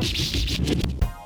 フフフフ。